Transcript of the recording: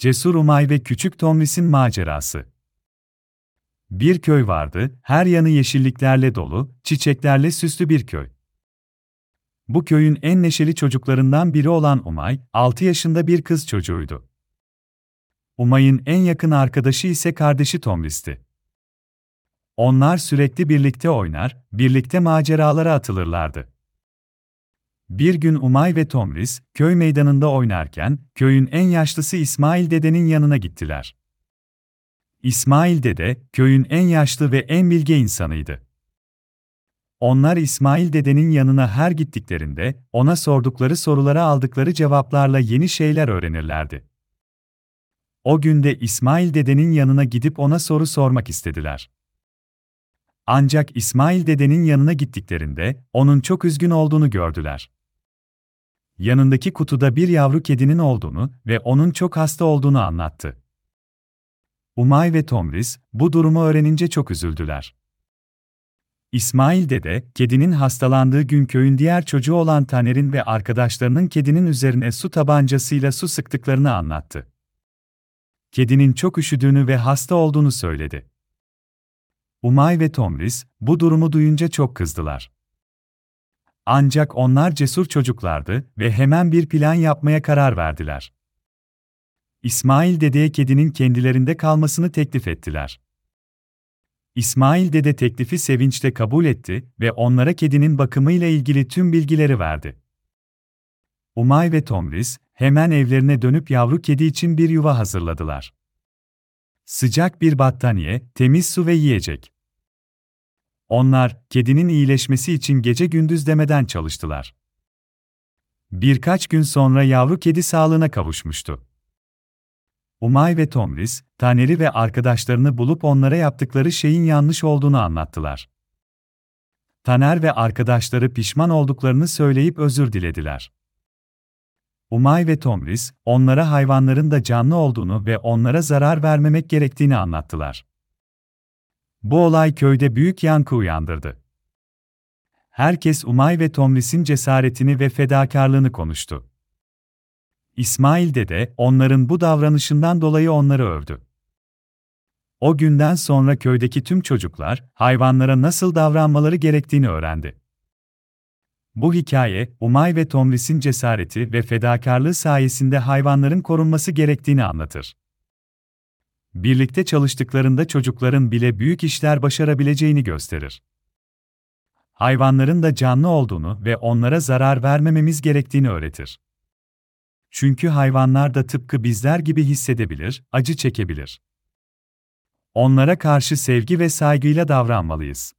Cesur Umay ve Küçük Tomris'in macerası. Bir köy vardı, her yanı yeşilliklerle dolu, çiçeklerle süslü bir köy. Bu köyün en neşeli çocuklarından biri olan Umay, 6 yaşında bir kız çocuğuydu. Umay'ın en yakın arkadaşı ise kardeşi Tomris'ti. Onlar sürekli birlikte oynar, birlikte maceralara atılırlardı. Bir gün Umay ve Tomris, köy meydanında oynarken, köyün en yaşlısı İsmail dedenin yanına gittiler. İsmail dede, köyün en yaşlı ve en bilge insanıydı. Onlar İsmail dedenin yanına her gittiklerinde, ona sordukları sorulara aldıkları cevaplarla yeni şeyler öğrenirlerdi. O günde İsmail dedenin yanına gidip ona soru sormak istediler. Ancak İsmail dedenin yanına gittiklerinde, onun çok üzgün olduğunu gördüler yanındaki kutuda bir yavru kedinin olduğunu ve onun çok hasta olduğunu anlattı. Umay ve Tomris, bu durumu öğrenince çok üzüldüler. İsmail dede, kedinin hastalandığı gün köyün diğer çocuğu olan Taner'in ve arkadaşlarının kedinin üzerine su tabancasıyla su sıktıklarını anlattı. Kedinin çok üşüdüğünü ve hasta olduğunu söyledi. Umay ve Tomris, bu durumu duyunca çok kızdılar. Ancak onlar cesur çocuklardı ve hemen bir plan yapmaya karar verdiler. İsmail dedeye kedinin kendilerinde kalmasını teklif ettiler. İsmail dede teklifi sevinçle kabul etti ve onlara kedinin bakımıyla ilgili tüm bilgileri verdi. Umay ve Tomris hemen evlerine dönüp yavru kedi için bir yuva hazırladılar. Sıcak bir battaniye, temiz su ve yiyecek. Onlar, kedinin iyileşmesi için gece gündüz demeden çalıştılar. Birkaç gün sonra yavru kedi sağlığına kavuşmuştu. Umay ve Tomris, Taneri ve arkadaşlarını bulup onlara yaptıkları şeyin yanlış olduğunu anlattılar. Taner ve arkadaşları pişman olduklarını söyleyip özür dilediler. Umay ve Tomris, onlara hayvanların da canlı olduğunu ve onlara zarar vermemek gerektiğini anlattılar. Bu olay köyde büyük yankı uyandırdı. Herkes Umay ve Tomris'in cesaretini ve fedakarlığını konuştu. İsmail de onların bu davranışından dolayı onları övdü. O günden sonra köydeki tüm çocuklar hayvanlara nasıl davranmaları gerektiğini öğrendi. Bu hikaye, Umay ve Tomris'in cesareti ve fedakarlığı sayesinde hayvanların korunması gerektiğini anlatır. Birlikte çalıştıklarında çocukların bile büyük işler başarabileceğini gösterir. Hayvanların da canlı olduğunu ve onlara zarar vermememiz gerektiğini öğretir. Çünkü hayvanlar da tıpkı bizler gibi hissedebilir, acı çekebilir. Onlara karşı sevgi ve saygıyla davranmalıyız.